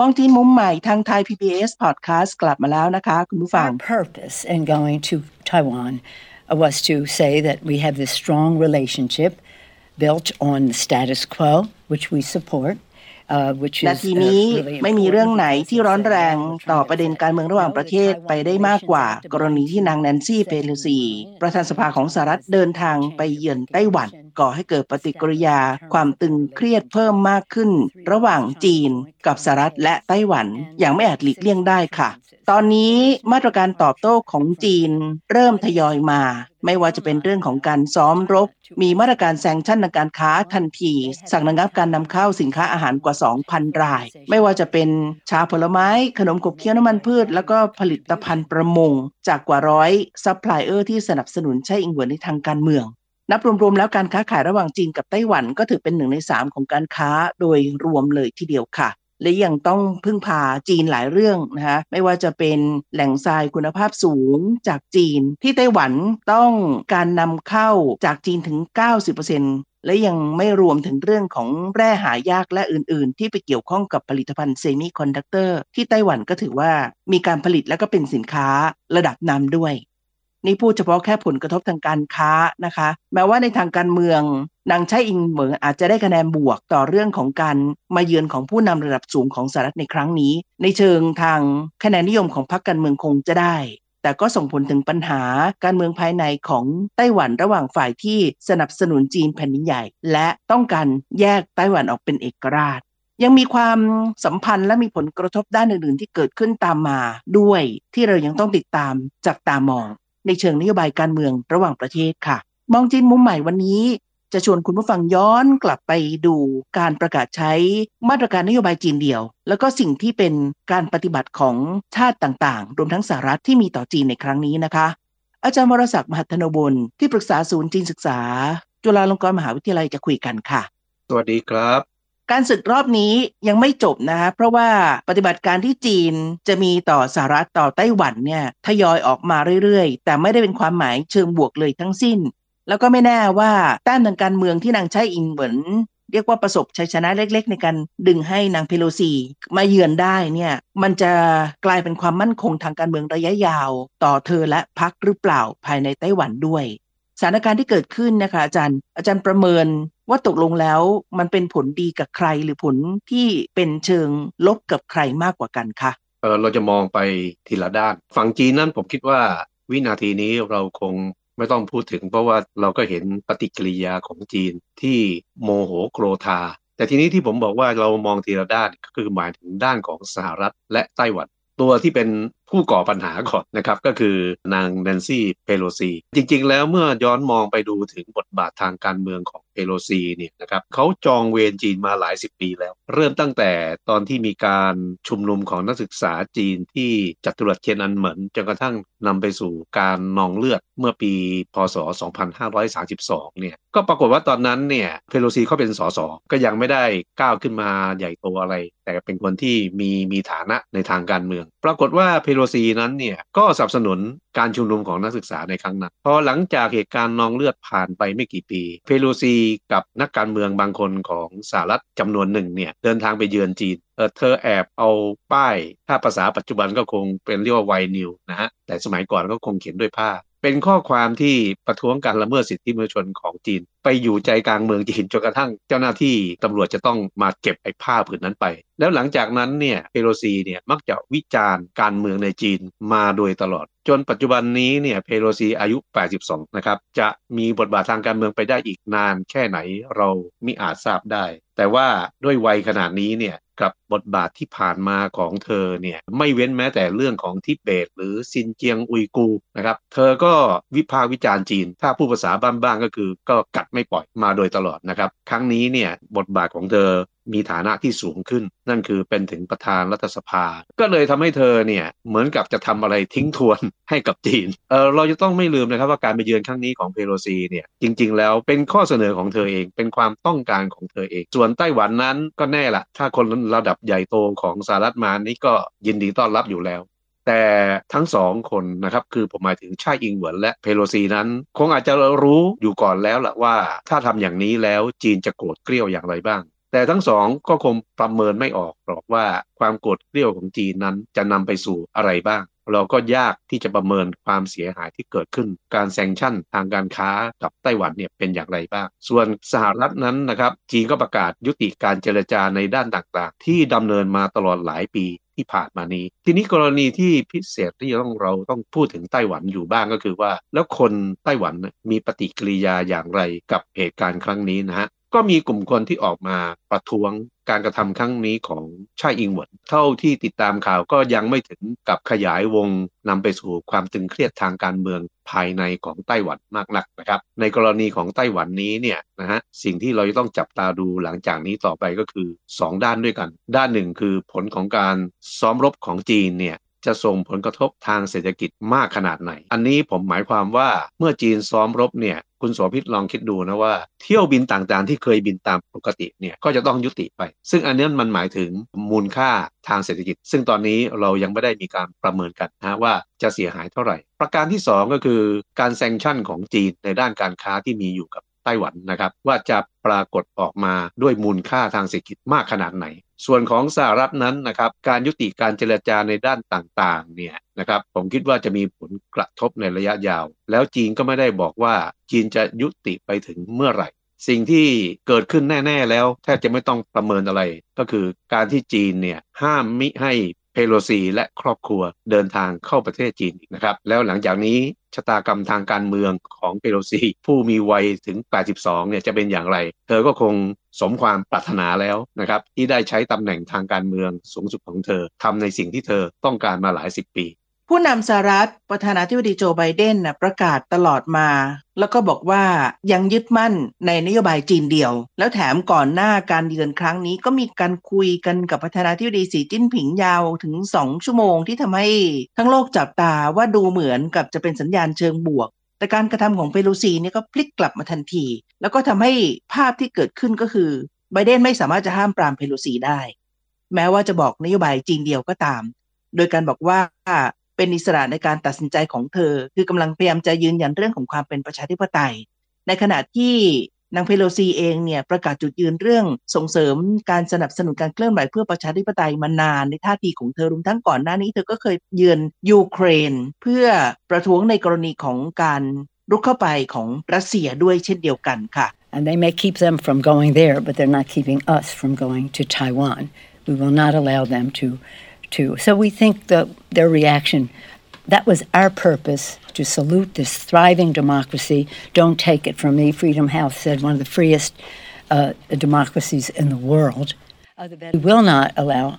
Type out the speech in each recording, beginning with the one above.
มองจีนมุมใหม่ทางไทย PBS Podcast กลับมาแล้วนะคะ คุณผู้ฟัง Our purpose in going to Taiwan was to say that we have this strong relationship built on the status quo, which we support. Uh, which นา is ที uh, นี้ really ไม่มีเรื่องไหน important ที่ร้อนแรง because ต่อ it's ประเด็นการเมืองระหว่างประเทศไปได้มากกว่า กรณีที่นางแนนซี่เพโลซี ประธานสภาของสหรัฐเดินทางไปเยือนไต้หวัน ก่อให้เกิดปฏิกิริยา ความตึงเครียดเพิ่มมากขึ้น ระหว่างจีนกับสหรัฐและไต้หวันอย่างไม่อาจหลีกเลี่ยงได้ค่ะ ตอนนี้มาตรการตอบโต้ของจีนเริ่มทยอยมา ไม่ว่าจะเป็นเรื่องของการซ้อมรบ มีมาตรการแซงชั่นทางการค้าทันที สั่งระงับการนำเข้าสินค้าอาหารกว่า 2,000 ราย ไม่ว่าจะเป็นชาผลไม้ ขนมขบเคี้ยวน้ำมันพืช แล้วก็ผลิตภัณฑ์ประมง จากกว่าร้อยซัพพลายเออร์ที่สนับสนุนไช่อิงเหวินในทางการเมือง นับรวมๆแล้วการค้าขายระหว่างจีนกับไต้หวันก็ถือเป็นหนึ่งในสามของการค้าโดยรวมเลยทีเดียวค่ะ และยังต้องพึ่งพาจีนหลายเรื่องนะคะไม่ว่าจะเป็นแหล่งทรายคุณภาพสูงจากจีน ที่ไต้หวันต้องการนำเข้าจากจีนถึง 90%และยังไม่รวมถึงเรื่องของแร่หายากและอื่นๆ ที่ไปเกี่ยวข้องกับผลิตภัณฑ์เซมิคอนดักเตอร์ที่ไต้หวันก็ถือว่ามีการผลิตและก็เป็นสินค้าระดับนำด้วย นี่พูดเฉพาะแค่ผลกระทบทางการค้านะคะ แม้ว่าในทางการเมืองนางไช่อิงเหมิงอาจจะได้คะแนนบวกต่อเรื่องของการมาเยือนของผู้นำระดับสูงของสหรัฐในครั้งนี้ ในเชิงทางคะแนนนิยมของพรรคการเมืองคงจะได้ แต่ก็ส่งผลถึงปัญหาการเมืองภายในของไต้หวันระหว่างฝ่ายที่สนับสนุนจีนแผ่นดินใหญ่ และต้องการแยกไต้หวันออกเป็นเอกราชยังมีความสัมพันธ์และมีผลกระทบด้านอื่นๆ ที่เกิดขึ้นตามมาด้วยที่เรายังต้องติดตามจับตามอง ในเชิงนโยบายการเมืองระหว่างประเทศค่ะ มองจีนมุมใหม่วันนี้จะชวนคุณผู้ฟังย้อนกลับไปดูการประกาศใช้มาตรการนโยบายจีนเดียว แล้วก็สิ่งที่เป็นการปฏิบัติของชาติต่างๆ รวมทั้งสหรัฐที่มีต่อจีนในครั้งนี้นะคะ อาจารย์วรศักดิ์มหัทนบลที่ปรึกษาศูนย์จีนศึกษา จุฬาลงกรณ์มหาวิทยาลัยจะคุยกันค่ะ สวัสดีครับ การศึกรอบนี้ยังไม่จบนะคะเพราะว่าปฏิบัติการที่จีนจะมีต่อสหรัฐต่อไต้หวันเนี่ยทยอยออกมาเรื่อยๆ แต่ไม่ได้เป็นความหมายเชิงบวกเลยทั้งสิ้น แล้วก็ไม่แน่ว่าแต้มทางการเมืองที่นางใช้อิงเหวินเรียกว่าประสบชัยชนะเล็ก ๆ ในการดึงให้นางเพโลซีมาเยือนได้เนี่ยมันจะกลายเป็นความมั่นคงทางการเมืองระยะยาว ต่อเธอและพรรคหรือเปล่าภายในไต้หวันด้วย สถานการณ์ที่เกิดขึ้นนะคะอาจารย์ อาจารย์ประเมินว่าตกลงแล้วมันเป็นผลดีกับใครหรือผลที่เป็นเชิงลบกับใครมากกว่ากันคะเออเราจะมองไปทีละด้าน ฝั่งจีนนั้นผมคิดว่าวินาทีนี้เราคงไม่ต้องพูดถึง เพราะว่าเราก็เห็นปฏิกิริยาของจีนที่โมโหโกรธา แต่ทีนี้ที่ผมบอกว่าเรามองทีละด้านก็คือหมายถึงด้านของสหรัฐและไต้หวัน ตัวที่เป็น ผู้ก่อปัญหาก่อนนะครับ ก็คือนางแนนซี่เพโลซี จริง ๆ แล้วเมื่อย้อนมองไปดูถึงบทบาททางการเมืองของเพโลซีเนี่ยนะครับเขาจองเวรจีนมาหลายสิบปีแล้ว เริ่มตั้งแต่ตอนที่มีการชุมนุมของนักศึกษาจีนที่จัตุรัสเทียนอันเหมินจนกระทั่งนำไปสู่การนองเลือดเมื่อปีพศ 2532 เนี่ยก็ปรากฏว่าตอนนั้นเนี่ยเพโลซีเขาเป็นสสก็ยังไม่ได้ก้าวขึ้นมาใหญ่โตอะไร แต่เป็นคนที่มีมีฐานะในทางการเมือง ปรากฏว่าเพโลซีนั้นเนี่ยก็สนับสนุนการชุมนุมของนักศึกษาในครั้งนั้นพอหลังจากเหตุการณ์นองเลือดผ่านไปไม่กี่ปี เพโลซีกับนักการเมืองบางคนของสหรัฐจำนวนหนึ่งเนี่ยเดินทางไปเยือนจีนเออเธอแอบเอาป้าย ถ้าภาษาปัจจุบันก็คงเป็นเรียกว่าไวนิวนะฮะแต่สมัยก่อนก็คงเขียนด้วยผ้าเป็นข้อความที่ประท้วงการละเมิดสิทธิมนุษยชนของจีนไปอยู่ใจกลางเมืองจีนจนกระทั่งเจ้าหน้าที่ตำรวจจะต้องมาเก็บไอ้ผ้าผืนนั้นไป แล้วหลังจากนั้นเนี่ยเพโลซีเนี่ยมักจะวิจารณ์การเมืองในจีนมาโดยตลอด จนปัจจุบันนี้เนี่ยเพโลซีอายุ 82 นะครับ จะมีบทบาททางการเมืองไปได้อีกนานแค่ไหนเรามิอาจทราบได้ แต่ว่าด้วยวัยขนาดนี้เนี่ยกับบทบาทที่ผ่านมาของเธอเนี่ยไม่เว้นแม้แต่เรื่องของทิเบต หรือซินเจียงอุยกูนะครับ เธอก็วิพากษ์วิจารณ์จีน ถ้าผู้ภาษาบ้านๆก็คือก็กัดไม่ปล่อยมาโดยตลอดนะครับ ครั้งนี้เนี่ยบทบาทของเธอมีฐานะที่สูงขึ้น นั่นคือเป็นถึงประธานรัฐสภา ก็เลยทำให้เธอเนี่ยเหมือนกับจะทำอะไรทิ้งทวนให้กับจีนเออเราจะต้องไม่ลืมนะครับว่าการไปเยือนครั้งนี้ของเพโลซีเนี่ยจริง ๆ แล้วเป็นข้อเสนอของเธอเอง เป็นความต้องการของเธอเอง ส่วนไต้หวันนั้นก็แน่ละถ้าคนระดับใหญ่โตของสหรัฐมานี่ก็ยินดีต้อนรับอยู่แล้ว แต่ทั้งสองคนนะครับคือผมหมายถึงชาอิงเหวินและเพโลซีนั้น คงอาจจะรู้อยู่ก่อนแล้วแหละว่า ถ้าทำอย่างนี้แล้วจีนจะโกรธเกลี้ยวอย่างไรบ้าง แต่ทั้งสองก็คงประเมินไม่ออกหรอกว่าความโกรธเกลี้ยวของจีนนั้นจะนำไปสู่อะไรบ้าง เราก็ยากที่จะประเมินความเสียหายที่เกิดขึ้น การแซงชั่นทางการค้ากับไต้หวันเนี่ยเป็นอย่างไรบ้าง ส่วนสหรัฐนั้นนะครับจีนก็ประกาศยุติการเจรจาในด้านต่างๆ ที่ดำเนินมาตลอดหลายปีที่ผ่านมานี้ ทีนี้กรณีที่พิเศษที่ต้องเราต้องพูดถึงไต้หวันอยู่บ้างก็คือว่า แล้วคนไต้หวันมีปฏิกิริยาอย่างไรกับเหตุการณ์ครั้งนี้นะฮะ ก็มีกลุ่มคนที่ออกมาประท้วงการกระทำครั้งนี้ของชาอิงเหวินเท่าที่ติดตามข่าวก็ยังไม่ถึงกับขยายวงนำไปสู่ความตึงเครียดทางการเมืองภายในของไต้หวันมากนักนะครับ ในกรณีของไต้หวันนี้เนี่ยนะฮะสิ่งที่เราจะต้องจับตาดูหลังจากนี้ต่อไปก็คือ 2 ด้านด้วยกัน ด้านหนึ่งคือผลของการซ้อมรบของจีนเนี่ย จะส่งผลกระทบทางเศรษฐกิจมากขนาดไหน อันนี้ผมหมายความว่าเมื่อจีนซ้อมรบเนี่ยคุณโสภิตลองคิดดูนะว่าเที่ยวบินต่างๆ ที่เคยบินตามปกติเนี่ยก็จะต้องยุติไป ซึ่งอันนี้มันหมายถึงมูลค่าทางเศรษฐกิจ ซึ่งตอนนี้เรายังไม่ได้มีการประเมินกันนะว่าจะเสียหายเท่าไหร่ ประการที่ 2 ก็คือการแซงชั่นของจีนในด้านการค้าที่มีอยู่กับ ไต้หวันนะครับว่าจะปรากฏออกมาด้วยมูลค่าทางเศรษฐกิจมากขนาดไหน ส่วนของสหรัฐนั้นนะครับการยุติการเจรจาในด้านต่างๆเนี่ยนะครับผมคิดว่าจะมีผลกระทบในระยะยาว แล้วจีนก็ไม่ได้บอกว่าจีนจะยุติไปถึงเมื่อไหร่ สิ่งที่เกิดขึ้นแน่ ๆ แล้วแทบจะไม่ต้องประเมินอะไร ก็คือการที่จีนเนี่ยห้ามมิให้เพโลซีและครอบครัวเดินทางเข้าประเทศจีนอีกนะครับ แล้วหลังจากนี้ ชะตากรรมทางการเมืองของเปโลซีผู้มีวัยถึง 82 เนี่ยจะเป็นอย่างไร เธอก็คงสมความปรารถนาแล้วนะครับที่ได้ใช้ตำแหน่งทางการเมืองสูงสุดของเธอทำในสิ่งที่เธอต้องการมาหลายสิบปี ผู้นำสหรัฐประธานาธิบดีโจไบเดนนะประกาศตลอดมา แล้วก็บอกว่ายังยึดมั่นในนโยบายจีนเดียว แล้วแถมก่อนหน้าการเยือนครั้งนี้ก็มีการคุยกันกับประธานาธิบดีสีจิ้นผิงยาวถึง 2 ชั่วโมงที่ทำให้ทั้งโลกจับตาว่าดูเหมือนกับจะเป็นสัญญาณเชิงบวก แต่การกระทำของเปรูซีนี่ก็พลิกกลับมาทันที แล้วก็ทำให้ภาพที่เกิดขึ้นก็คือไบเดนไม่สามารถจะห้ามปรามเปรูซีได้ แม้ว่าจะบอกนโยบายจีนเดียวก็ตาม โดยการบอกว่า เป็นอิสระในการตัดสินใจของเธอ คือกำลังพยายามจะยืนยันเรื่องของความเป็นประชาธิปไตย ในขณะที่นางเพโลซีเองเนี่ยประกาศจุดยืนเรื่องส่งเสริมการสนับสนุนการเคลื่อนไหวเพื่อประชาธิปไตยมานานในท่าทีของเธอรวมทั้งก่อนหน้านี้เธอก็เคยเยือนยูเครน เพื่อประท้วงในกรณีของการรุกเข้าไปของรัสเซียด้วยเช่นเดียวกันค่ะ And they may keep them from going there, but they're not keeping us from going to Taiwan. We will not allow them to to. So we think that their reaction, that was our purpose to salute this thriving democracy. Don't take it from me. Freedom House said one of the freest uh, democracies in the world. We will not allow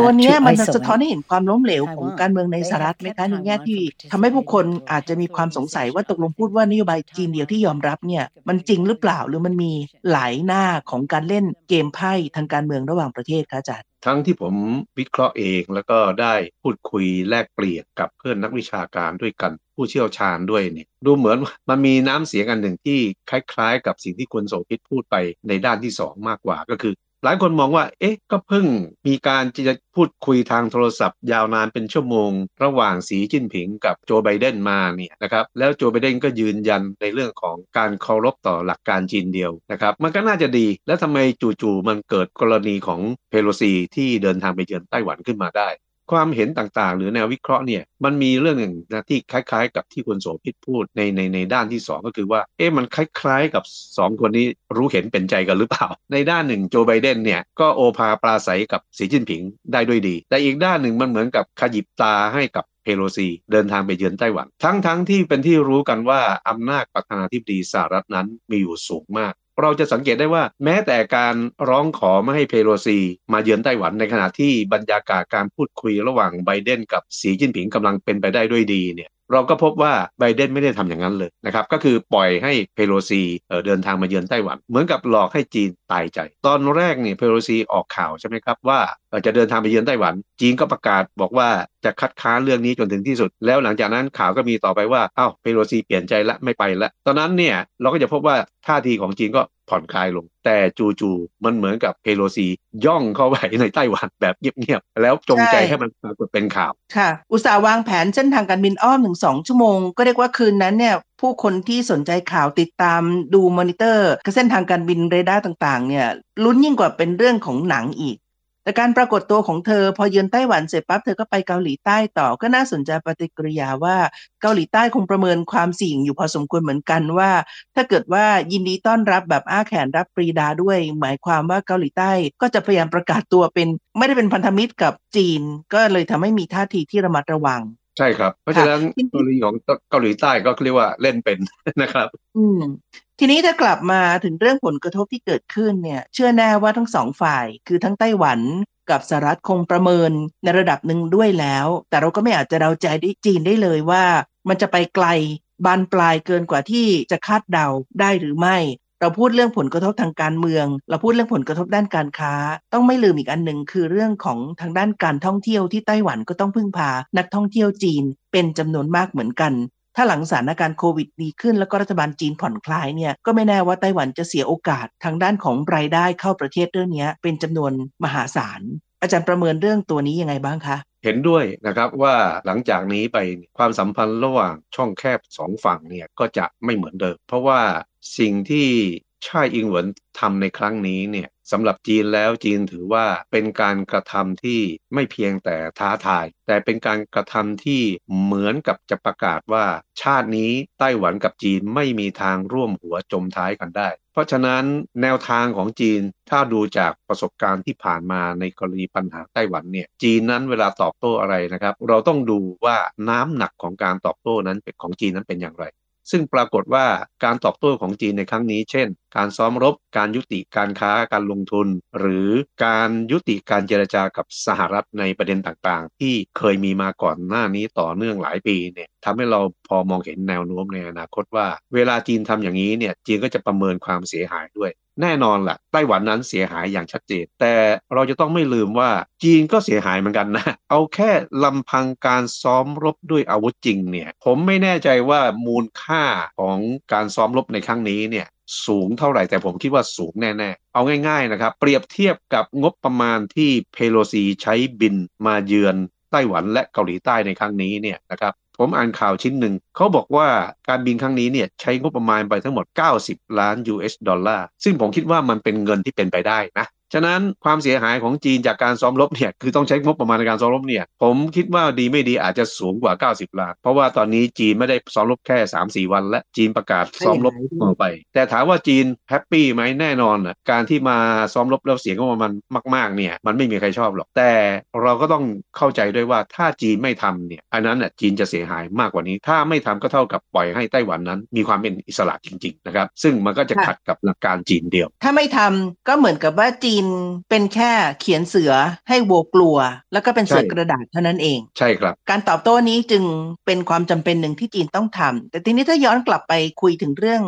ตัวนี้มันสะท้อนให้เห็นความล้มเหลวของการเมืองในสหรัฐไหมคะในแง่ที่ทำให้ผู้คนอาจจะมีความสงสัยว่าตกลงพูดว่านโยบายจีนเดียวที่ยอมรับเนี่ยมันจริงหรือเปล่าหรือมันมีหลายหน้าของการเล่นเกมไพ่ทางการเมืองระหว่างประเทศคะอาจารย์ ทั้งที่ผมวิเคราะห์เองแล้วก็ได้พูดคุยแลกเปลี่ยนกับเพื่อนนักวิชาการด้วยกัน ผู้เชี่ยวชาญด้วยเนี่ยดูเหมือนมันมีน้ำเสียงอันหนึ่งที่คล้าย ๆ กับสิ่งที่คุณโสภิตพูดไปในด้านที่สองมากกว่าก็คือ หลายคนมองว่า เอ๊ะ ก็เพิ่งมีการจะพูดคุยทางโทรศัพท์ยาวนานเป็นชั่วโมง ระหว่างสีจิ้นผิงกับโจไบเดนมาเนี่ยนะครับ แล้วโจไบเดนก็ยืนยันในเรื่องของการเคารพต่อหลักการจีนเดียวนะครับ มันก็น่าจะดี แล้วทำไมจู่ๆมันเกิดกรณีของเพโลซีที่เดินทางไปเยือนไต้หวันขึ้นมาได้ ความเห็นต่างๆ หรือแนววิเคราะห์เนี่ยมันมีเรื่องหนึ่งนะที่คล้าย ๆ กับที่คุณโสภิตพูดในในในด้านที่ 2 ก็คือว่าเอ๊ะมันคล้าย ๆ กับ 2 คนนี้รู้เห็นเป็นใจกันหรือเปล่า ในด้านหนึ่งโจไบเดนเนี่ยก็โอภาปราศัยกับสีจิ้นผิงได้ด้วยดี แต่อีกด้านหนึ่งมันเหมือนกับขยิบตาให้กับเพโลซีเดินทางไปเยือนไต้หวัน ทั้งๆทที่เป็นที่รู้กันว่าอำนาจประธานาธิบดีสหรัฐนั้นมีอยู่สูงมาก เราจะสังเกตได้ว่าแม้แต่การร้องขอไม่ให้เพโลซี มาเยือนไต้หวันในขณะที่บรรยากาศการพูดคุยระหว่างไบเดนกับสีจิ้นผิงกำลังเป็นไปได้ด้วยดีเนี่ย เราก็พบว่าไบเดนไม่ได้ทำอย่างนั้นเลยนะครับ ก็คือปล่อยให้เพโลซีเดินทางมาเยือนไต้หวัน เหมือนกับหลอกให้จีนตายใจ ตอนแรกเนี่ยเพโลซีออกข่าวใช่ไหมครับว่าจะเดินทางไปเยือนไต้หวัน จีนก็ประกาศบอกว่าจะคัดค้านเรื่องนี้จนถึงที่สุด แล้วหลังจากนั้นข่าวก็มีต่อไปว่าอ้าวเพโลซีเปลี่ยนใจละไม่ไปละ ตอนนั้นเนี่ยเราก็จะพบว่าท่าทีของจีนก็ ผ่อนคลายลง แต่จู่ๆมันเหมือนกับเพโลซีย่องเข้าไปในไต้หวันแบบเงียบๆแล้วจงใจให้มันปรากฏเป็นข่าว ค่ะ อุตสาห์วางแผนเส้นทางการบินอ้อมถึงสองชั่วโมง ก็เรียกว่าคืนนั้นเนี่ยผู้คนที่สนใจข่าวติดตามดูมอนิเตอร์เส้นทางการบินเรดาร์ต่างๆเนี่ยลุ้นยิ่งกว่าเป็นเรื่องของหนังอีก แต่การปรากฏตัวของเธอพอเยือนไต้หวันเสร็จปั๊บเธอก็ไปเกาหลีใต้ต่อก็น่าสนใจปฏิกิริยาว่าเกาหลีใต้คงประเมินความเสี่ยงอยู่พอสมควรเหมือนกันว่า ถ้าเกิดว่ายินดีต้อนรับแบบอ้าแขนรับปรีดาด้วย หมายความว่าเกาหลีใต้ก็จะพยายามประกาศตัวเป็น ไม่ได้เป็นพันธมิตรกับจีน ก็เลยทำให้มีท่าทีที่ระมัดระวัง ใช่ครับ เพราะฉะนั้นกรณีของเกาหลีใต้ก็เรียกว่าเล่นเป็นนะครับ อืมทีนี้ถ้ากลับมาถึงเรื่องผลกระทบที่เกิดขึ้นเนี่ย เชื่อแน่ว่าทั้งสองฝ่าย คือทั้งไต้หวันกับสหรัฐคงประเมินในระดับหนึ่งด้วยแล้ว แต่เราก็ไม่อาจจะเราใจได้จีนได้เลยว่า มันจะไปไกลบานปลายเกินกว่าที่จะคาดเดาได้หรือไม่ เราพูดเรื่องผลกระทบทางการเมือง เราพูดเรื่องผลกระทบด้านการค้า ต้องไม่ลืมอีกอันหนึ่งคือเรื่องของทางด้านการท่องเที่ยวที่ไต้หวันก็ต้องพึ่งพา นักท่องเที่ยวจีน เป็นจำนวนมากเหมือนกัน ถ้าหลังสถานการณ์โควิดดีขึ้น แล้วก็รัฐบาลจีนผ่อนคลายเนี่ยก็ไม่แน่ว่าไต้หวันจะเสียโอกาสทางด้านของรายได้เข้าประเทศเรื่องนี้เป็นจำนวนมหาศาลอาจารย์ประเมินเรื่องตัวนี้ยังไงบ้างคะเห็นด้วยนะครับว่าหลังจากนี้ไปความสัมพันธ์ระหว่างช่องแคบสองฝั่งเนี่ยก็จะไม่เหมือนเดิม เพราะว่า สิ่งที่ชาอิงเหวินทำในครั้งนี้เนี่ยสำหรับจีนแล้วจีนถือว่าเป็นการกระทำที่ไม่เพียงแต่ท้าทาย แต่เป็นการกระทำที่เหมือนกับจะประกาศว่า ชาตินี้ไต้หวันกับจีนไม่มีทางร่วมหัวจมท้ายกันได้ เพราะฉะนั้นแนวทางของจีนถ้าดูจากประสบการณ์ที่ผ่านมาในกรณีปัญหาไต้หวันเนี่ยจีนนั้นเวลาตอบโต้อะไรนะครับ เราต้องดูว่าน้ำหนักของการตอบโต้นั้นของจีนนั้นเป็นอย่างไร ซึ่งปรากฏว่าการตอบโต้ของจีนในครั้งนี้ เช่น การซ้อมรบ การยุติการค้า การลงทุน หรือการยุติการเจรจากับสหรัฐในประเด็นต่างๆ ที่เคยมีมาก่อนหน้านี้ต่อเนื่องหลายปีเนี่ยทำให้เราพอมองเห็นแนวโน้มในอนาคตว่า เวลาจีนทำอย่างนี้เนี่ยจีนก็จะประเมินความเสียหายด้วย แน่นอนละ่ะไต้หวันนั้นเสียหายอย่างชัดเจน แต่เราจะต้องไม่ลืมว่าจีนก็เสียหายเหมือนกันนะ เอาแค่ลำพังการซ้อมรบด้วยอาวุธจริงเนี่ยผมไม่แน่ใจว่ามูลค่าของการซ้อมรบในครั้งนี้เนี่ยสูงเท่าไหร่แต่ผมคิดว่าสูงแน่ ๆ เอาง่าย ๆ นะครับ เปรียบเทียบกับงบประมาณที่เพโลซีใช้บินมาเยือนไต้หวันและเกาหลีใต้ในครั้งนี้เนี่ยนะครับ ผมอ่านข่าวชิ้นหนึ่ง เขาบอกว่าการบินครั้งนี้เนี่ยใช้งบประมาณไปทั้งหมด 90 ล้าน US ดอลลาร์ ซึ่งผมคิดว่ามันเป็นเงินที่เป็นไปได้นะ ฉะนั้นความเสียหายของจีนจากการซ้อมรบเนี่ยคือต้องใช้งบประมาณในการซ้อมรบเนี่ยผมคิดว่าดีไม่ดีอาจจะสูงกว่า 90 ล้าน เพราะว่าตอนนี้จีนไม่ได้ซ้อมรบแค่ 3-4 วัน และจีนประกาศซ้อมรบต่อไป แต่ถามว่าจีนแฮปปี้ไหมแน่นอนอะการที่มาซ้อมรบแล้วเสียงก็มันมากๆเนี่ยมันไม่มีใครชอบหรอก แต่เราก็ต้องเข้าใจด้วยว่าถ้าจีนไม่ทำเนี่ยอันนั้นอะจีนจะเสียหายมากกว่านี้ ถ้าไม่ทำก็เท่ากับปล่อยให้ไต้หวันนั้น มีความเป็นอิสระจริงๆนะครับซึ่งมันก็จะขัดกับหลักการจีนเดียว ถ้าไม่ทำก็เหมือนกับว่าจีนเป็นแค่เขียนเสือให้โวกลัว แล้วก็เป็นเสือกระดาษเท่านั้นเอง ใช่ครับ การตอบโต้นี้จึงเป็นความจำเป็นหนึ่งที่จีนต้องทำแต่ทีนี้ถ้าย้อนกลับไปคุยถึงเรื่อง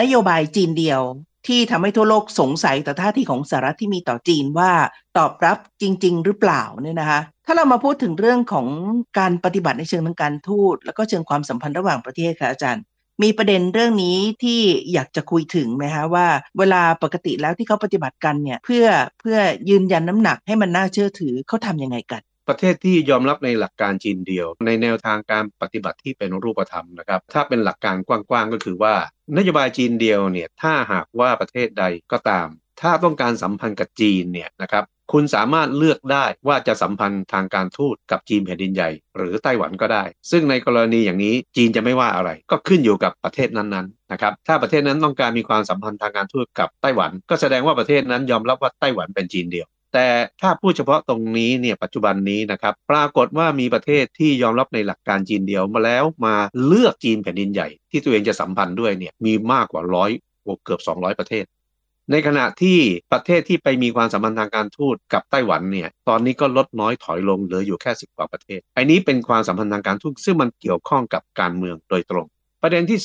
นโยบายจีนเดียวที่ทำให้ทั่วโลกสงสัยต่อท่าทีของสหรัฐที่มีต่อจีนว่าตอบรับจริง ๆ หรือเปล่าเนี่ยนะคะ ถ้าเรามาพูดถึงเรื่องของการปฏิบัติในเชิงทางการทูต แล้วก็เชิงความสัมพันธ์ระหว่างประเทศค่ะอาจารย์ มีประเด็นเรื่องนี้ที่อยากจะคุยถึงไหมคะว่าเวลาปกติแล้วที่เขาปฏิบัติกันเนี่ยเพื่อเพื่อยืนยันน้ำหนักให้มันน่าเชื่อถือเขาทำยังไงกันประเทศที่ยอมรับในหลักการจีนเดียว ในแนวทางการปฏิบัติที่เป็นรูปธรรมนะครับ ถ้าเป็นหลักการกว้างๆก็คือว่า นโยบายจีนเดียวเนี่ยถ้าหากว่าประเทศใดก็ตาม ถ้าต้องการสัมพันธ์กับจีนเนี่ยนะครับ คุณสามารถเลือกได้ว่าจะสัมพันธ์ทางการทูตกับจีนแผ่นดินใหญ่ หรือไต้หวันก็ได้ ซึ่งในกรณีอย่างนี้จีนจะไม่ว่าอะไร ก็ขึ้นอยู่กับประเทศนั้นๆนะครับถ้าประเทศนั้นต้องการมีความสัมพันธ์ทางการทูตกับไต้หวัน ก็แสดงว่าประเทศนั้นยอมรับว่าไต้หวันเป็นจีนเดียว แต่ถ้าพูดเฉพาะตรงนี้เนี่ยปัจจุบันนี้นะครับปรากฏว่ามีประเทศที่ยอมรับในหลักการจีนเดียวมาแล้วมาเลือกจีนแผ่นดินใหญ่ ที่ตัวเองจะสัมพันธ์ด้วยเนี่ยมีมากกว่าร้อยเกือบ 200 ประเทศ ในขณะที่ประเทศที่ไปมีความสัมพันธ์ทางการทูตกับไต้หวันเนี่ยตอนนี้ก็ลดน้อยถอยลงเหลืออยู่แค่สิบกว่าประเทศอันนี้เป็นความสัมพันธ์ทางการทูตซึ่งมันเกี่ยวข้องกับการเมืองโดยตรง ประเด็นที่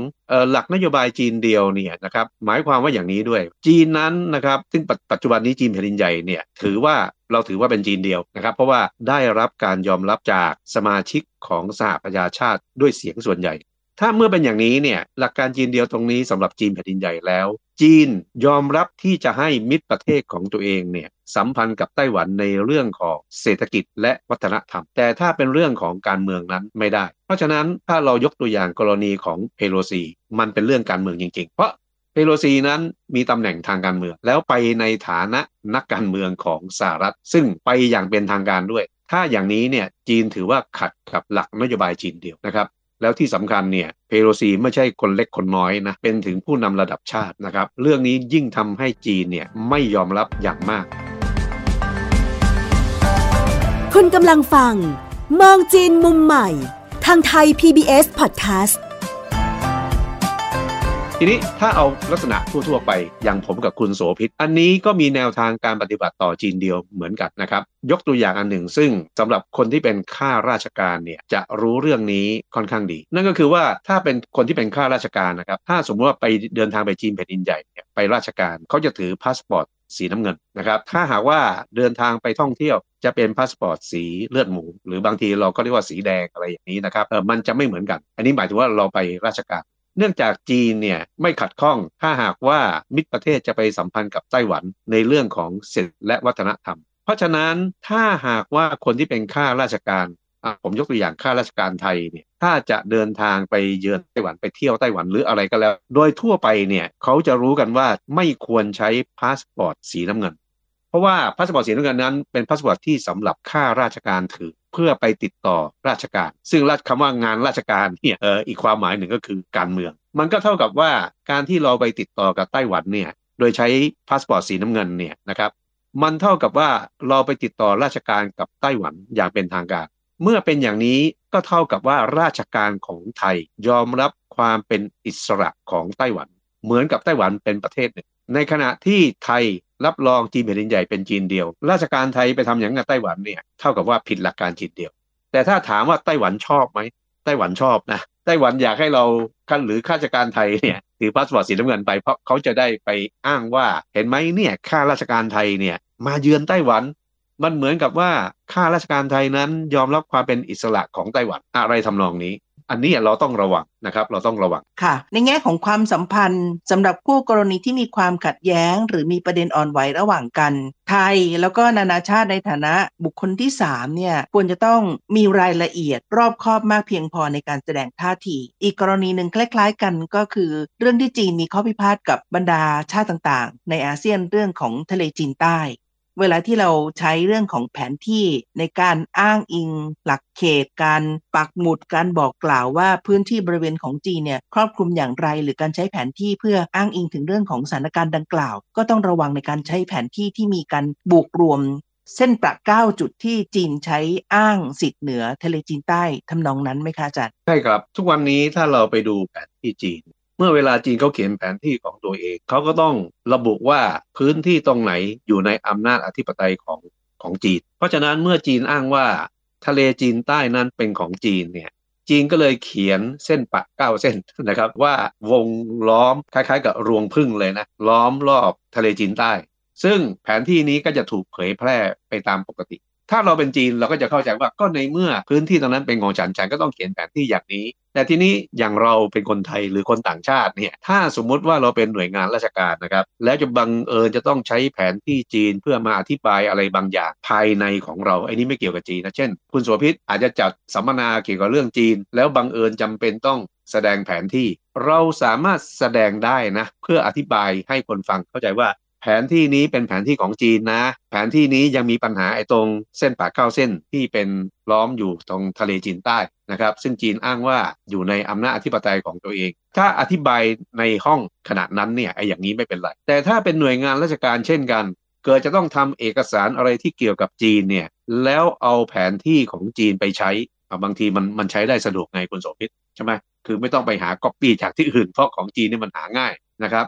2หลักนโยบายจีนเดียวเนี่ยนะครับหมายความว่าอย่างนี้ด้วย จีนนั้นนะครับซึ่งปัจจุบันนี้จีนแผ่นดินใหญ่เนี่ยถือว่าเราถือว่าเป็นจีนเดียวนะครับเพราะว่าได้รับการยอมรับจากสมาชิกของสหประชาชาติด้วยเสียงส่วนใหญ่ถ้าเมื่อเป็นอย่างนี้เนี่ยหลักการจีนเดียวตรงนี้สำหรับจีนแผ่นดินใหญ่แล้ว จีนยอมรับที่จะให้มิตรประเทศของตัวเองเนี่ยสัมพันธ์กับไต้หวันในเรื่องของเศรษฐกิจและวัฒนธรรม แต่ถ้าเป็นเรื่องของการเมืองนั้นไม่ได้ เพราะฉะนั้นถ้าเรายกตัวอย่างกรณีของเพโลซี มันเป็นเรื่องการเมืองจริง ๆ เพราะเพโลซีนั้นมีตำแหน่งทางการเมือง แล้วไปในฐานะนักการเมืองของสหรัฐ ซึ่งไปอย่างเป็นทางการด้วย ถ้าอย่างนี้เนี่ยจีนถือว่าขัดกับหลักนโยบายจีนเดียวนะครับ แล้วที่สำคัญเนี่ยเพโลซีไม่ใช่คนเล็กคนน้อยนะเป็นถึงผู้นำระดับชาตินะครับเรื่องนี้ยิ่งทำให้จีนเนี่ยไม่ยอมรับอย่างมาก คุณกำลังฟัง มองจีนมุมใหม่ ทางไทย PBS Podcast ทีนี้ถ้าเอาลักษณะทั่วๆไปอย่างผมกับคุณโสภิตอันนี้ก็มีแนวทางการปฏิบัติต่อจีนเดียวเหมือนกันนะครับ ยกตัวอย่างอันหนึ่ง ซึ่งสำหรับคนที่เป็นข้าราชการเนี่ยจะรู้เรื่องนี้ค่อนข้างดี นั่นก็คือว่าถ้าเป็นคนที่เป็นข้าราชการนะครับ ถ้าสมมติว่าไปเดินทางไปจีนแผ่นดินใหญ่เนี่ยไปราชการเขาจะถือพาสปอร์ตสีน้ำเงินนะครับ ถ้าหากว่าเดินทางไปท่องเที่ยวจะเป็นพาสปอร์ตสีเลือดหมู หรือบางทีเราก็เรียกว่าสีแดงอะไรอย่างนี้นะครับเออมันจะไม่เหมือนกัน อันนี้หมายถึงว่าเราไปราชการ เนื่องจากจีนเนี่ยไม่ขัดข้องถ้าหากว่ามิตรประเทศจะไปสัมพันธ์กับไต้หวันในเรื่องของเศรษฐกิจและวัฒนธรรม เพราะฉะนั้นถ้าหากว่าคนที่เป็นข้าราชการผมยกตัวอย่างข้าราชการไทยเนี่ยถ้าจะเดินทางไปเยือนไต้หวันไปเที่ยวไต้หวันหรืออะไรก็แล้ว โดยทั่วไปเนี่ยเขาจะรู้กันว่าไม่ควรใช้พาสปอร์ตสีน้ำเงิน เพราะว่าพาสปอร์ตสีน้ำเงินนั้นเป็นพาสปอร์ตที่สำหรับข้าราชการถือเพื่อไปติดต่อราชการ ซึ่งคำว่างานราชการเนี่ยเอออีกความหมายหนึ่งก็คือการเมือง มันก็เท่ากับว่าการที่เราไปติดต่อกับไต้หวันเนี่ยโดยใช้พาสปอร์ตสีน้ำเงินเนี่ยนะครับมันเท่ากับว่าเราไปติดต่อราชการกับไต้หวันอย่างเป็นทางการ เมื่อเป็นอย่างนี้ก็เท่ากับว่าราชการของไทยยอมรับความเป็นอิสระของไต้หวัน เหมือนกับไต้หวันเป็นประเทศหนึ่งในขณะที่ไทย รับรองจีนแผ่นดินใหญ่เป็นจีนเดียว ราชการไทยไปทำอย่างกับไต้หวันเนี่ยเท่ากับว่าผิดหลักการจีนเดียว แต่ถ้าถามว่าไต้หวันชอบไหมไต้หวันชอบนะไต้หวันอยากให้เราขั้นหรือข้าราชการไทยเนี่ยถือพาสปอร์ตสีน้ำเงินไปเพราะเขาจะได้ไปอ้างว่าเห็นไหมเนี่ยข้าราชการไทยเนี่ยมาเยือนไต้หวัน มันเหมือนกับว่าข้าราชการไทยนั้นยอมรับความเป็นอิสระของไต้หวันอะไรทำนองนี้ อันนี้เราต้องระวังนะครับเราต้องระวังค่ะ ในแง่ของความสัมพันธ์สำหรับคู่กรณีที่มีความขัดแย้ง หรือมีประเด็นอ่อนไหวระหว่างกัน ไทยแล้วก็นานาชาติในฐานะบุคคลที่3เนี่ยควรจะต้องมีรายละเอียดรอบคอบมากเพียงพอในการแสดงท่าที อีกกรณีหนึ่งคล้าย ๆ กันก็คือ เรื่องที่จีนมีข้อพิพาทกับบรรดาชาติต่างๆ ในอาเซียนเรื่องของทะเลจีนใต้ เวลาที่เราใช้เรื่องของแผนที่ในการอ้างอิง หลักเขต การปักหมุดการบอกกล่าวว่าพื้นที่บริเวณของจีนเนี่ยครอบคลุมอย่างไร หรือการใช้แผนที่เพื่ออ้างอิงถึงเรื่องของสถานการณ์ดังกล่าว ก็ต้องระวังในการใช้แผนที่ที่มีการบวกรวม เส้นประเก้าจุดที่จีนใช้อ้างสิทธิ์เหนือทะเลจีนใต้ทำนองนั้นไหมคะอาจารย์ใช่ครับ ทุกวันนี้ถ้าเราไปดูแผนที่จีน เมื่อเวลาจีนเขาเขียนแผนที่ของตัวเอง เขาก็ต้องระบุว่าพื้นที่ตรงไหนอยู่ในอำนาจอธิปไตยของของจีน เพราะฉะนั้นเมื่อจีนอ้างว่าทะเลจีนใต้นั้นเป็นของจีนเนี่ยจีนก็เลยเขียนเส้นปะเก้าเส้นนะครับ ว่าวงล้อมคล้ายๆ กับรวงพึ่งเลยนะล้อมรอบทะเลจีนใต้ ซึ่งแผนที่นี้ก็จะถูกเผยแพร่ไปตามปกติ ถ้าเราเป็นจีนเราก็จะเข้าใจว่าก็ในเมื่อพื้นที่ตรงนั้นเป็นของฉันฉันก็ต้องเขียนแผนที่อย่างนี้ แต่ทีนี้อย่างเราเป็นคนไทยหรือคนต่างชาติเนี่ยถ้าสมมุติว่าเราเป็นหน่วยงานราชการนะครับแล้วจะบังเอิญจะต้องใช้แผนที่จีนเพื่อมาอธิบายอะไรบางอย่างภายในของเราไอ้นี้ไม่เกี่ยวกับจีนนะเช่น คุณสุพิษอาจจะจัดสัมมนาเกี่ยวกับเรื่องจีน แล้วบังเอิญจำเป็นต้องแสดงแผนที่ เราสามารถแสดงได้นะเพื่ออธิบายให้คนฟังเข้าใจว่า แผนที่นี้เป็นแผนที่ของจีนนะ แผนที่นี้ยังมีปัญหาไอ้ตรงเส้นปากเข้าเส้นที่เป็นล้อมอยู่ตรงทะเลจีนใต้นะครับ ซึ่งจีนอ้างว่าอยู่ในอำนาจอธิปไตยของตัวเอง ถ้าอธิบายในห้องขนาดนั้นเนี่ยไอ้อย่างนี้ไม่เป็นไร แต่ถ้าเป็นหน่วยงานราชการเช่นกัน เกิดจะต้องทำเอกสารอะไรที่เกี่ยวกับจีนเนี่ยแล้วเอาแผนที่ของจีนไปใช้บางทีมันมันใช้ได้สะดวกไงคุณโสภิตใช่ไหมคือไม่ต้องไปหาก๊อปปี้จากที่อื่นเพราะของจีนนี่มันหาง่ายนะครับ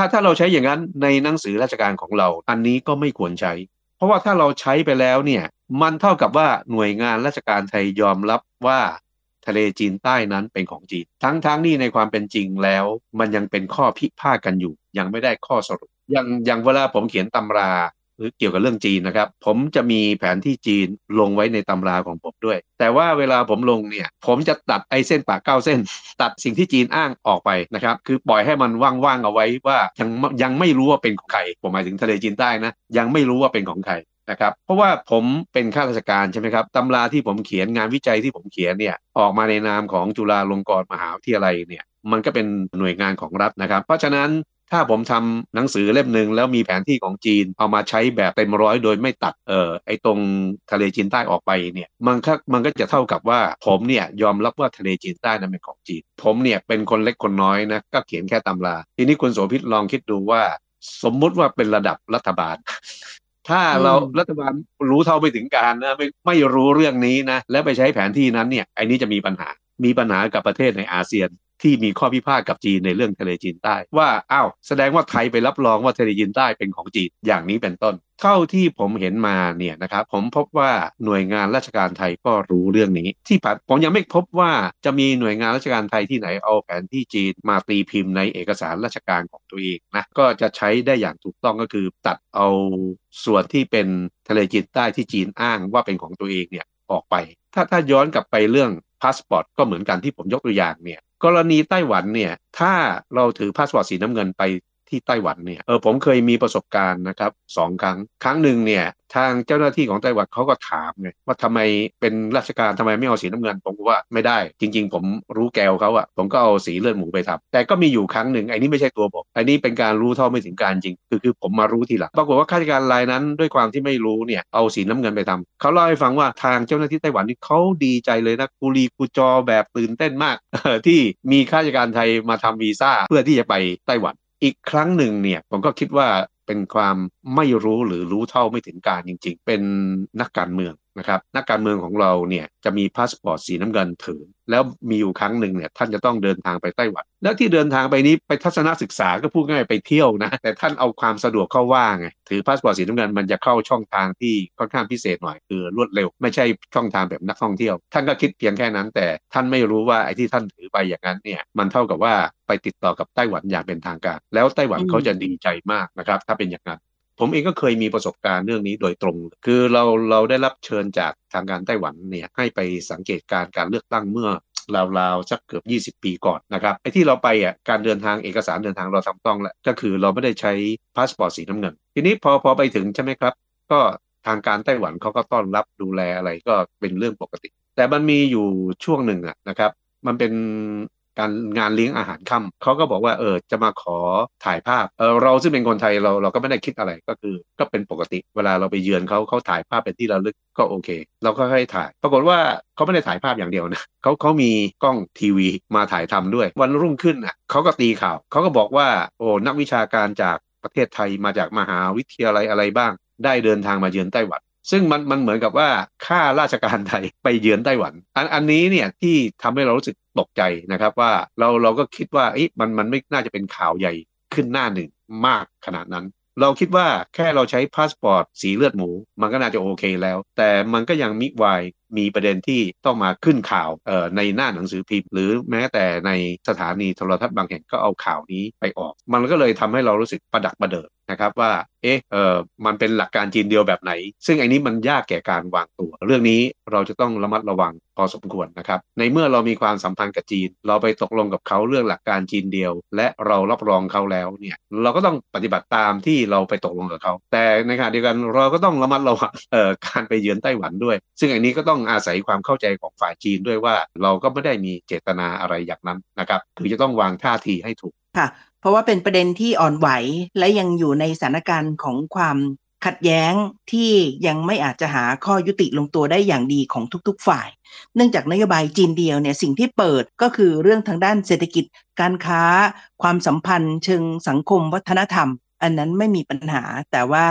ถ้าถ้าเราใช้อย่างนั้นในหนังสือราชการของเรา อันนี้ก็ไม่ควรใช้ เพราะว่าถ้าเราใช้ไปแล้วเนี่ยมันเท่ากับว่าหน่วยงานราชการไทยยอมรับว่าทะเลจีนใต้นั้นเป็นของจีน ทั้งๆทนี่ในความเป็นจริงแล้ว มันยังเป็นข้อพิพาทกันอยู่ ยังไม่ได้ข้อสรุปอย่างอย่างเวลาผมเขียนตำรา หรือเกี่ยวกับเรื่องจีนนะครับ ผมจะมีแผนที่จีนลงไว้ในตำราของผมด้วย แต่ว่าเวลาผมลงเนี่ย ผมจะตัดไอ้เส้นปากเก้าเส้น ตัดสิ่งที่จีนอ้างออกไปนะครับ คือปล่อยให้มันว่างๆเอาไว้ว่ายังยังไม่รู้ว่าเป็นของใคร ผมหมายถึงทะเลจีนใต้นะ ยังไม่รู้ว่าเป็นของใครนะครับเพราะว่าผมเป็นข้าราชการใช่ไหมครับตำราที่ผมเขียนงานวิจัยที่ผมเขียนเนี่ยออกมาในนามของจุฬาลงกรณ์มหาวิทยาลัยเนี่ยมันก็เป็นหน่วยงานของรัฐนะครับ เพราะฉะนั้น ถ้าผมทำหนังสือเล่มหนึ่งแล้วมีแผนที่ของจีนเอามาใช้แบบเต็มร้อยโดยไม่ตัดเอ่อไอ้ตรงทะเลจีนใต้ออกไปเนี่ยมันก็มันก็จะเท่ากับว่าผมเนี่ยยอมรับว่าทะเลจีนใต้นั้นเป็นของจีน ผมเนี่ยเป็นคนเล็กคนน้อยนะก็เขียนแค่ตำรา ทีนี้คุณโสภิตลองคิดดูว่า สมมุติว่าเป็นระดับรัฐบาล ถ้าเรารัฐบาลรู้เท่าไม่ถึงการนะไม่ไม่รู้เรื่องนี้นะแล้วไปใช้แผนที่นั้นเนี่ยไอ้นี้จะมีปัญหามีปัญหากับประเทศในอาเซียน ที่มีข้อพิพาทกับจีนในเรื่องทะเลจีนใต้ ว่าอ้าวแสดงว่าไทยไปรับรองว่าทะเลจีนใต้เป็นของจีนอย่างนี้เป็นต้นเท่าที่ผมเห็นมาเนี่ยนะครับผมพบว่าหน่วยงานราชการไทยก็รู้เรื่องนี้ ที่ผมยังไม่พบว่าจะมีหน่วยงานราชการไทยที่ไหนเอาแผนที่จีนมาตีพิมพ์ในเอกสารราชการของตัวเองนะก็จะใช้ได้อย่างถูกต้องก็คือ ตัดเอาส่วนที่เป็นทะเลจีนใต้ที่จีนอ้างว่าเป็นของตัวเองเนี่ยออกไป ถ้าถ้าย้อนกลับไปเรื่องพาสปอร์ตก็เหมือนกันที่ผมยกตัวอย่างเนี่ย กรณีไต้หวันเนี่ย ถ้าเราถือพาสปอร์ตสีน้ำเงินไป ที่ไต้หวันเนี่ยเออผมเคยมีประสบการณ์นะครับสองครั้ง ครั้งหนึ่งเนี่ยทางเจ้าหน้าที่ของไต้หวันเขาก็ถามไงว่าทำไมเป็นราชการทำไมไม่เอาสีน้ำเงิน ผมว่าไม่ได้ จริง ๆ ผมรู้แกวเขาอะผมก็เอาสีเลือดหมูไปทำแต่ก็มีอยู่ครั้งหนึ่งไอ้นี่ไม่ใช่ตัวผมไอ้นี่เป็นการรู้เท่าไม่ถึงการจริง คือคือผมมารู้ทีหลังปรากฏว่าข้าราชการรายนั้นด้วยความที่ไม่รู้เนี่ยเอาสีน้ำเงินไปทำเขาเล่าให้ฟังว่าทางเจ้าหน้าที่ไต้หวันนี่เขาดีใจเลยนะกูรีกูจอแบบตื่นเต้นมากที่มีข้าราชการไทยมาทำวีซ่าเพื่อที่จะไปไต้หวัน อีกครั้งหนึ่งเนี่ยผมก็คิดว่าเป็นความไม่รู้หรือรู้เท่าไม่ถึงการณ์จริง ๆ เป็นนักการเมือง นะครับนักการเมืองของเราเนี่ยจะมีพาสปอร์ตสีน้ำเงินถือแล้วมีอยู่ครั้งหนึ่งเนี่ยท่านจะต้องเดินทางไปไต้หวัน แล้วที่เดินทางไปนี้ไปทัศนศึกษาก็พูดง่ายไปเที่ยวนะ แต่ท่านเอาความสะดวกเข้าว่าไงถือพาสปอร์ตสีน้ำเงินมันจะเข้าช่องทางที่ค่อนข้างพิเศษหน่อยคือรวดเร็ว ไม่ใช่ช่องทางแบบนักท่องเที่ยว ท่านก็คิดเพียงแค่นั้น แต่ท่านไม่รู้ว่าไอ้ที่ท่านถือไปอย่างนั้นเนี่ยมันเท่ากับว่าไปติดต่อกับไต้หวันอย่างเป็นทางการ แล้วไต้หวันเขาจะดีใจมากนะครับถ้าเป็นอย่างนั้น ผมเองก็เคยมีประสบการณ์เรื่องนี้โดยตรง คือเราเราได้รับเชิญจากทางการไต้หวันเนี่ยให้ไปสังเกตการณ์การเลือกตั้งเมื่อราวๆสักเกือบ 20 ปีก่อนนะครับไอ้ที่เราไปอะการเดินทางเอกสารเดินทางเราทำต้องแล้วก็คือเราไม่ได้ใช้พาสปอร์ตสีน้ำเงิน ทีนี้พอพอไปถึงใช่ไหมครับ ก็ทางการไต้หวันเขาก็ต้อนรับดูแลอะไรก็เป็นเรื่องปกติ แต่มันมีอยู่ช่วงหนึ่งอะนะครับ มันเป็น การงานเลี้ยงอาหารค่ำเขาก็บอกว่าเออจะมาขอถ่ายภาพเออเราซึ่งเป็นคนไทยเราเราก็ไม่ได้คิดอะไรก็คือ ก็เป็นปกติ เวลาเราไปเยือนเขาเขาถ่ายภาพเป็นที่ระลึกก็โอเค เราก็ให้ถ่าย ปรากฏว่าเขาไม่ได้ถ่ายภาพอย่างเดียวนะเขาเขามีกล้องทีวีมาถ่ายทำด้วย วันรุ่งขึ้นอะเขาก็ตีข่าวเขาก็บอกว่าโอ้นักวิชาการจากประเทศไทยมาจากมหาวิทยาลัยอะไรบ้าง ได้เดินทางมาเยือนไต้หวัน ซึ่งมันมันเหมือนกับว่าข้าราชการไทยไปเยือนไต้หวัน อันอันนี้เนี่ยที่ทำให้เรารู้สึกตกใจนะครับว่าเราเราก็คิดว่ามันมันไม่น่าจะเป็นข่าวใหญ่ขึ้นหน้าหนึ่งมากขนาดนั้น เราคิดว่าแค่เราใช้พาสปอร์ตสีเลือดหมู มันก็น่าจะโอเคแล้ว แต่มันก็ยังมิวาย มีประเด็นที่ต้องมาขึ้นข่าวในหน้าหนังสือพิมพ์หรือแม้แต่ในสถานีโทรทัศน์บางแห่งก็เอาข่าวนี้ไปออก มันก็เลยทำให้เรารู้สึกประดักประเดิดนะครับว่า เอ๊ะ เออมันเป็นหลักการจีนเดียวแบบไหน ซึ่งอันนี้มันยากแก่การวางตัว เรื่องนี้เราจะต้องระมัดระวังพอสมควรนะครับ ในเมื่อเรามีความสัมพันธ์กับจีน เราไปตกลงกับเขาเรื่องหลักการจีนเดียว และเรารับรองเขาแล้วเนี่ย เราก็ต้องปฏิบัติตามที่เราไปตกลงกับเขา แต่ในขณะเดียวกันเราก็ต้องระมัดระวัง เอ่อ การไปเยือนไต้หวันด้วย ซึ่งอันนี้ก็ต้องอาศัยความเข้าใจของฝ่ายจีนด้วยว่า เราก็ไม่ได้มีเจตนาอะไรอย่างนั้นนะครับคือจะต้องวางท่าทีให้ถูกค่ะ เพราะว่าเป็นประเด็นที่อ่อนไหวและยังอยู่ในสถานการณ์ของความขัดแย้งที่ยังไม่อาจจะหาข้อยุติลงตัวได้อย่างดีของทุกๆฝ่าย เนื่องจากนโยบายจีนเดียวเนี่ยสิ่งที่เปิดก็คือเรื่องทางด้านเศรษฐกิจ การค้า ความสัมพันธ์ เชิงสังคมวัฒนธรรม อันนั้นไม่มีปัญหา แต่ว่า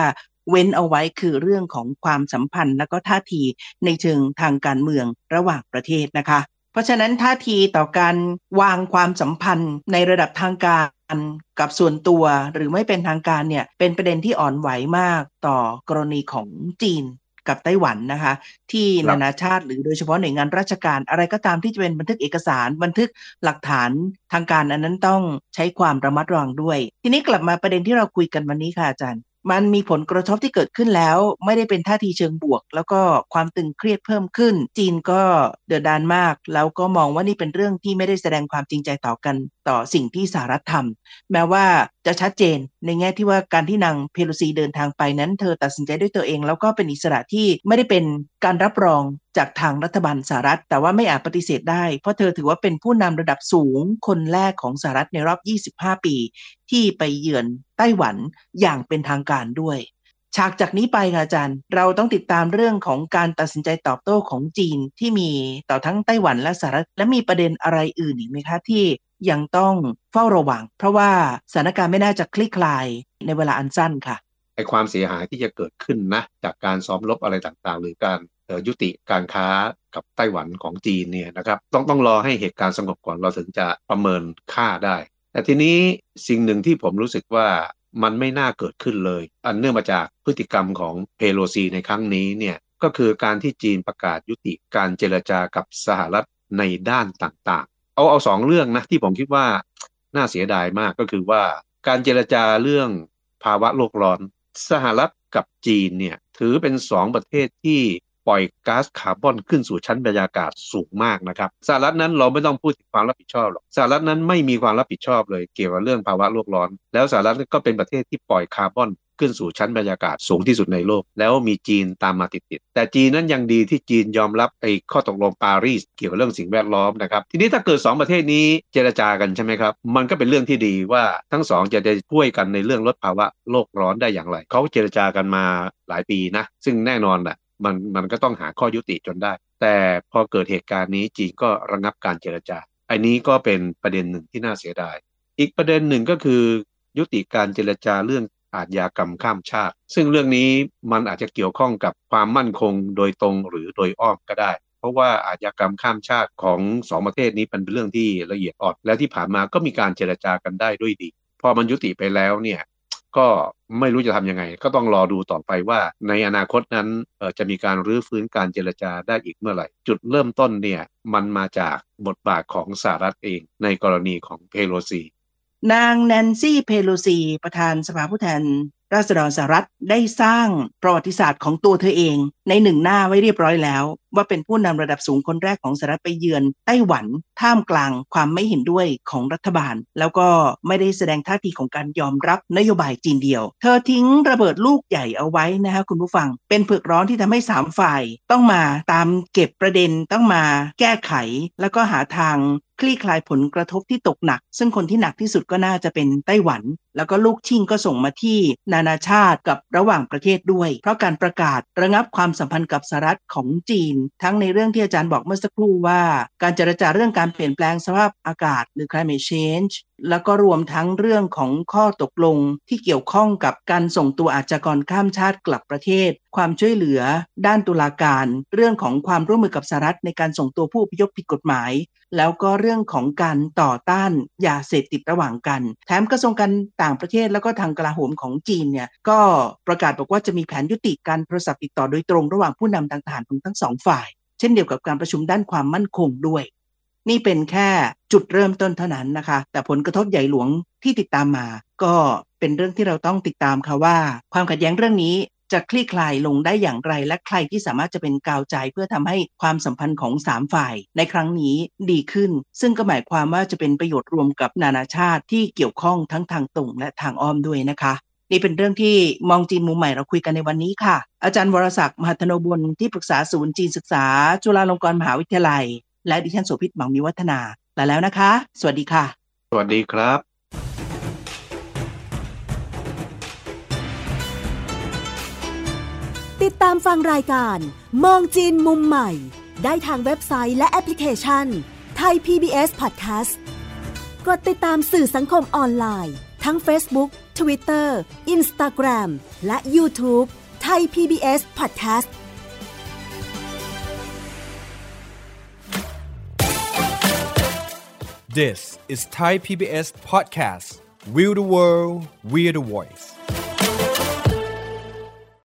เว้นเอาไว้คือเรื่องของความสัมพันธ์ และก็ท่าทีในเชิงทางการเมืองระหว่างประเทศนะคะ เพราะฉะนั้นท่าทีต่อการวางความสัมพันธ์ในระดับทางการกับส่วนตัวหรือไม่เป็นทางการเนี่ยเป็นประเด็นที่อ่อนไหวมากต่อกรณีของจีนกับไต้หวันนะคะ ที่นานาชาติหรือโดยเฉพาะหน่วยงานราชการอะไรก็ตามที่จะเป็นบันทึกเอกสารบันทึกหลักฐานทางการอันนั้นต้องใช้ความระมัดระวังด้วย ทีนี้กลับมาประเด็นที่เราคุยกันวันนี้ค่ะอาจารย์ มันมีผลกระทบที่เกิดขึ้นแล้ว ไม่ได้เป็นท่าทีเชิงบวก แล้วก็ความตึงเครียดเพิ่มขึ้น จีนก็เดือดดานมาก แล้วก็มองว่านี่เป็นเรื่องที่ไม่ได้แสดงความจริงใจต่อกัน ต่อสิ่งที่สหรัฐทำแม้ว่าจะชัดเจนในแง่ที่ว่าการที่นางเพโลซีเดินทางไปนั้น เธอตัดสินใจด้วยตัวเอง แล้วก็เป็นอิสระที่ไม่ได้เป็นการรับรองจากทางรัฐบาลสหรัฐ แต่ว่าไม่อาจปฏิเสธได้ เพราะเธอถือว่าเป็นผู้นำระดับสูงคนแรกของสหรัฐในรอบ 25 ปี ที่ไปเยือนไต้หวันอย่างเป็นทางการด้วยฉากจากนี้ไปค่ะอาจารย์ เราต้องติดตามเรื่องของการตัดสินใจตอบโต้ของจีนที่มีต่อทั้งไต้หวันและสหรัฐและมีประเด็นอะไรอื่นอีกไหมคะที่ ยังต้องเฝ้าระวัง เพราะว่าสถานการณ์ไม่น่าจะคลี่คลายในเวลาอันสั้นค่ะไอความเสียหายที่จะเกิดขึ้นนะจากการซ้อมรบอะไรต่างๆ หรือการยุติการค้ากับไต้หวันของจีนเนี่ยนะครับต้องต้องรอให้เหตุการณ์สงบก่อนเราถึงจะประเมินค่าได้ แต่ทีนี้สิ่งหนึ่งที่ผมรู้สึกว่ามันไม่น่าเกิดขึ้นเลย อันเนื่องมาจากพฤติกรรมของเพโลซีในครั้งนี้เนี่ยก็คือการที่จีนประกาศยุติการเจรจากับสหรัฐในด้านต่างๆ เอาเอาสองเรื่องนะที่ผมคิดว่าน่าเสียดายมากก็คือว่าการเจรจาเรื่องภาวะโลกร้อน สหรัฐกับจีนเนี่ยถือเป็นสองประเทศที่ปล่อยก๊าซคาร์บอนขึ้นสู่ชั้นบรรยากาศสูงมากนะครับสหรัฐนั้นเราไม่ต้องพูดถึงความรับผิดชอบหรอกสหรัฐนั้นไม่มีความรับผิดชอบเลยเกี่ยวกับเรื่องภาวะโลกร้อน แล้วสหรัฐก็เป็นประเทศที่ปล่อยคาร์บอน ขึ้นสู่ชั้นบรรยากาศสูงที่สุดในโลก แล้วมีจีนตามมาติดๆแต่จีนนั้นยังดีที่จีนยอมรับไอ้ข้อตกลงปารีสเกี่ยวกับเรื่องสิ่งแวดล้อมนะครับ ทีนี้ถ้าเกิด 2 ประเทศนี้เจรจากันใช่ไหมครับ มันก็เป็นเรื่องที่ดีว่าทั้งสองจะได้ช่วยกันในเรื่องลดภาวะโลกร้อนได้อย่างไรเขาเจรจากันมาหลายปีนะ ซึ่งแน่นอนแหละมันมันก็ต้องหาข้อยุติจนได้ แต่พอเกิดเหตุการณ์นี้จีนก็ระงับการเจรจา อันนี้ก็เป็นประเด็นหนึ่งที่น่าเสียดาย อีกประเด็นหนึ่งก็คือยุติการเจรจาเรื่อง อาชญากรรมข้ามชาติ ซึ่งเรื่องนี้มันอาจจะเกี่ยวข้องกับความมั่นคงโดยตรงหรือโดยอ้อมก็ได้ เพราะว่าอาชญากรรมข้ามชาติของสองประเทศนี้เป็นเรื่องที่ละเอียดอ่อนและที่ผ่านมาก็มีการเจรจากันได้ด้วยดี พอมันยุติไปแล้วเนี่ยก็ไม่รู้จะทำยังไง ก็ต้องรอดูต่อไปว่าในอนาคตนั้นจะมีการรื้อฟื้นการเจรจาได้อีกเมื่อไหร่ จุดเริ่มต้นเนี่ยมันมาจากบทบาทของสหรัฐเองในกรณีของเพโลซี นางแนนซี่เพโลซี ประธานสภาผู้แทน ราษฎรสหรัฐได้สร้างประวัติศาสตร์ของตัวเธอเอง ในหนึ่งหน้าไว้เรียบร้อยแล้ว ว่าเป็นผู้นำระดับสูงคนแรกของสหรัฐไปเยือนไต้หวันท่ามกลางความไม่เห็นด้วยของรัฐบาล แล้วก็ไม่ได้แสดงท่าทีของการยอมรับนโยบายจีนเดียว เธอทิ้งระเบิดลูกใหญ่เอาไว้นะคะคุณผู้ฟัง เป็นเผือกร้อนที่ทำให้สามฝ่าย ต้องมาตามเก็บประเด็นต้องมาแก้ไข แล้วก็หาทาง คลี่คลายผลกระทบที่ตกหนัก ซึ่งคนที่หนักที่สุดก็น่าจะเป็นไต้หวัน แล้วก็ลูกชิงก็ส่งมาที่นานาชาติกับระหว่างประเทศด้วย เพราะการประกาศระงับความสัมพันธ์กับสหรัฐของจีน ทั้งในเรื่องที่อาจารย์บอกเมื่อสักครู่ว่า การเจรจาเรื่องการเปลี่ยนแปลงสภาพอากาศหรือ climate change แล้วก็รวมทั้งเรื่องของข้อตกลงที่เกี่ยวข้องกับการส่งตัวอาชญากรข้ามชาติกลับประเทศ ความช่วยเหลือ ด้านตุลาการ เรื่องของความร่วมมือกับสหรัฐในการส่งตัวผู้พยพผิดกฎหมาย แล้วก็เรื่องของการต่อต้านยาเสพติดระหว่างกัน แถมกระทรวงการต่างประเทศแล้วก็ทางกลาโหมของจีนเนี่ยก็ประกาศบอกว่าจะมีแผนยุติการโทรศัพท์ติดต่อโดยตรงระหว่างผู้นำทางทหารของทั้งสองฝ่าย เช่นเดียวกับการประชุมด้านความมั่นคงด้วย นี่เป็นแค่จุดเริ่มต้นเท่านั้นนะคะ แต่ผลกระทบใหญ่หลวงที่ติดตามมา ก็เป็นเรื่องที่เราต้องติดตามค่ะว่า ความขัดแย้งเรื่องนี้จะคลี่คลายลงได้อย่างไร และใครที่สามารถจะเป็นกาวใจเพื่อทำให้ความสัมพันธ์ของ 3 ฝ่าย ในครั้งนี้ดีขึ้น ซึ่งก็หมายความว่าจะเป็นประโยชน์รวมกับนานาชาติที่เกี่ยวข้องทั้งทางตรงและทางอ้อมด้วยนะคะ นี่เป็นเรื่องที่มองจีนมุมใหม่เราคุยกันในวันนี้ค่ะ อาจารย์วรศักดิ์มหัทโนบุญที่ปรึกษาศูนย์จีนศึกษา จุฬาลงกรณ์มหาวิทยาลัย และดิฉันโสภิตหมังมีวัฒนาลาแล้วนะคะ สวัสดีค่ะ สวัสดีครับติดตามฟังรายการ มองจีนมุมใหม่ ได้ทางเว็บไซต์และแอปพลิเคชันไทย PBS Podcast กดติดตามสื่อสังคมออนไลน์ ทั้ง Facebook Twitter Instagram และ YouTube ไทย PBS Podcast This is Thai PBS Podcast. We the world, we the voice.